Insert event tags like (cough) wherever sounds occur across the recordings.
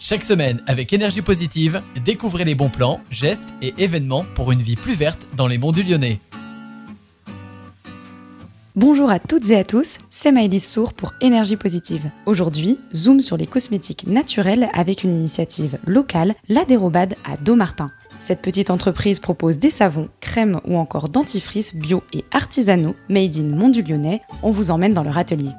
Chaque semaine, avec énergie positive, découvrez les bons plans, gestes et événements pour une vie plus verte dans les monts du Lyonnais. Bonjour à toutes et à tous, c'est Maëlys Sour pour Énergie Positive. Aujourd'hui, zoom sur les cosmétiques naturels avec une initiative locale, la Dérobade à Domartin. Cette petite entreprise propose des savons, crèmes ou encore dentifrices bio et artisanaux made in Mont du Lyonnais. On vous emmène dans leur atelier.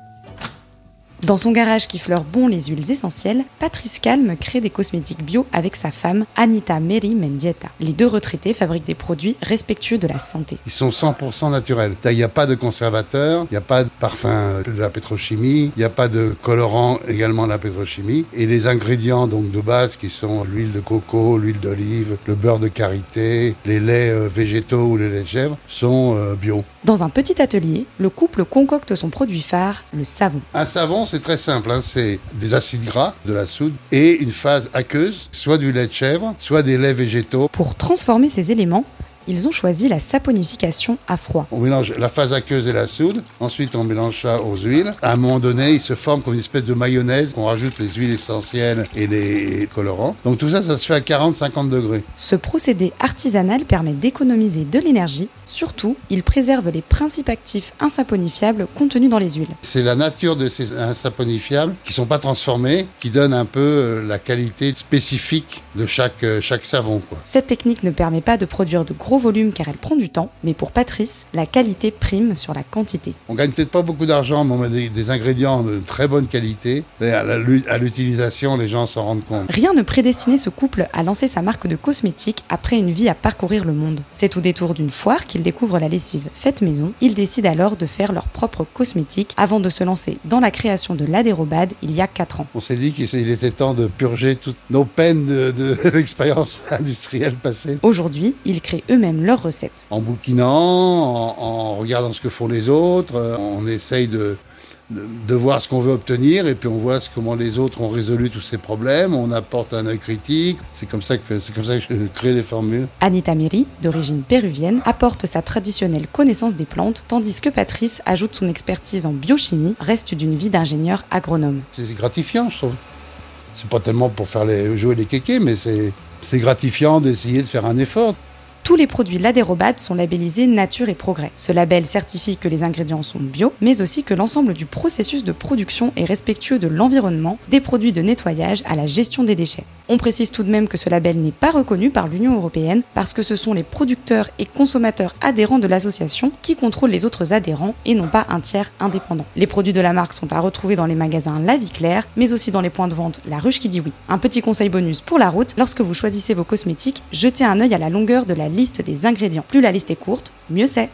Dans son garage qui fleure bon les huiles essentielles, Patrice Calme crée des cosmétiques bio avec sa femme Anita Meri Mendieta. Les deux retraités fabriquent des produits respectueux de la santé. Ils sont 100% naturels. Il n'y a pas de conservateur, il n'y a pas de parfum de la pétrochimie, il n'y a pas de colorant également de la pétrochimie. Et les ingrédients donc de base qui sont l'huile de coco, l'huile d'olive, le beurre de karité, les laits euh, végétaux ou les laits de chèvre sont euh, bio. Dans un petit atelier, le couple concocte son produit phare, le savon. Un savon, c'est très simple. hein. C'est des acides gras, de la soude et une phase aqueuse, soit du lait de chèvre, soit des laits végétaux. Pour transformer ces éléments, ils ont choisi la saponification à froid. On mélange la phase aqueuse et la soude. Ensuite, on mélange ça aux huiles. À un moment donné, il se forme comme une espèce de mayonnaise. On rajoute les huiles essentielles et les colorants. Donc tout ça, ça se fait à 40-50 degrés. Ce procédé artisanal permet d'économiser de l'énergie. Surtout, il préserve les principes actifs insaponifiables contenus dans les huiles. C'est la nature de ces insaponifiables qui sont pas transformés, qui donnent un peu euh, la qualité spécifique de chaque, euh, chaque savon. Quoi. Cette technique ne permet pas de produire de gros volumes car elle prend du temps, mais pour Patrice, la qualité prime sur la quantité. On gagne peut-être pas beaucoup d'argent, mais on met des, des ingrédients de très bonne qualité. Et à l'utilisation, les gens s'en rendent compte. Rien ne prédestinait ce couple à lancer sa marque de cosmétiques après une vie à parcourir le monde. C'est au détour d'une foire qu'ils découvrent la lessive faite maison. Ils décident alors de faire leurs propres cosmétiques avant de se lancer dans la création de l'Adérobade il y a 4 ans. On s'est dit qu'il était temps de purger toutes nos peines de, de (laughs) l'expérience industrielle passée. Aujourd'hui, ils créent eux-mêmes leurs recettes. En bouquinant, en, en regardant ce que font les autres, euh, on essaye de, de, de voir ce qu'on veut obtenir et puis on voit comment les autres ont résolu tous ces problèmes. On apporte un œil critique. C'est comme ça que c'est comme ça que je crée les formules. Anita Meri, d'origine péruvienne, apporte sa traditionnelle connaissance des plantes, tandis que Patrice ajoute son expertise en biochimie, reste d'une vie d'ingénieur agronome. C'est gratifiant, je trouve. C'est pas tellement pour faire les, jouer les kékés, mais c'est gratifiant d'essayer de faire un effort. Tous les produits Ladérobade sont labellisés Nature et Progrès. Ce label certifie que les ingrédients sont bio, mais aussi que l'ensemble du processus de production est respectueux de l'environnement, des produits de nettoyage à la gestion des déchets. On précise tout de même que ce label n'est pas reconnu par l'Union européenne parce que ce sont les producteurs et consommateurs adhérents de l'association qui contrôlent les autres adhérents et non pas un tiers indépendant. Les produits de la marque sont à retrouver dans les magasins La Vie Claire, mais aussi dans les points de vente La Ruche qui dit oui. Un petit conseil bonus pour la route, lorsque vous choisissez vos cosmétiques, jetez un œil à la longueur de la liste des ingrédients. Plus la liste est courte, mieux c'est.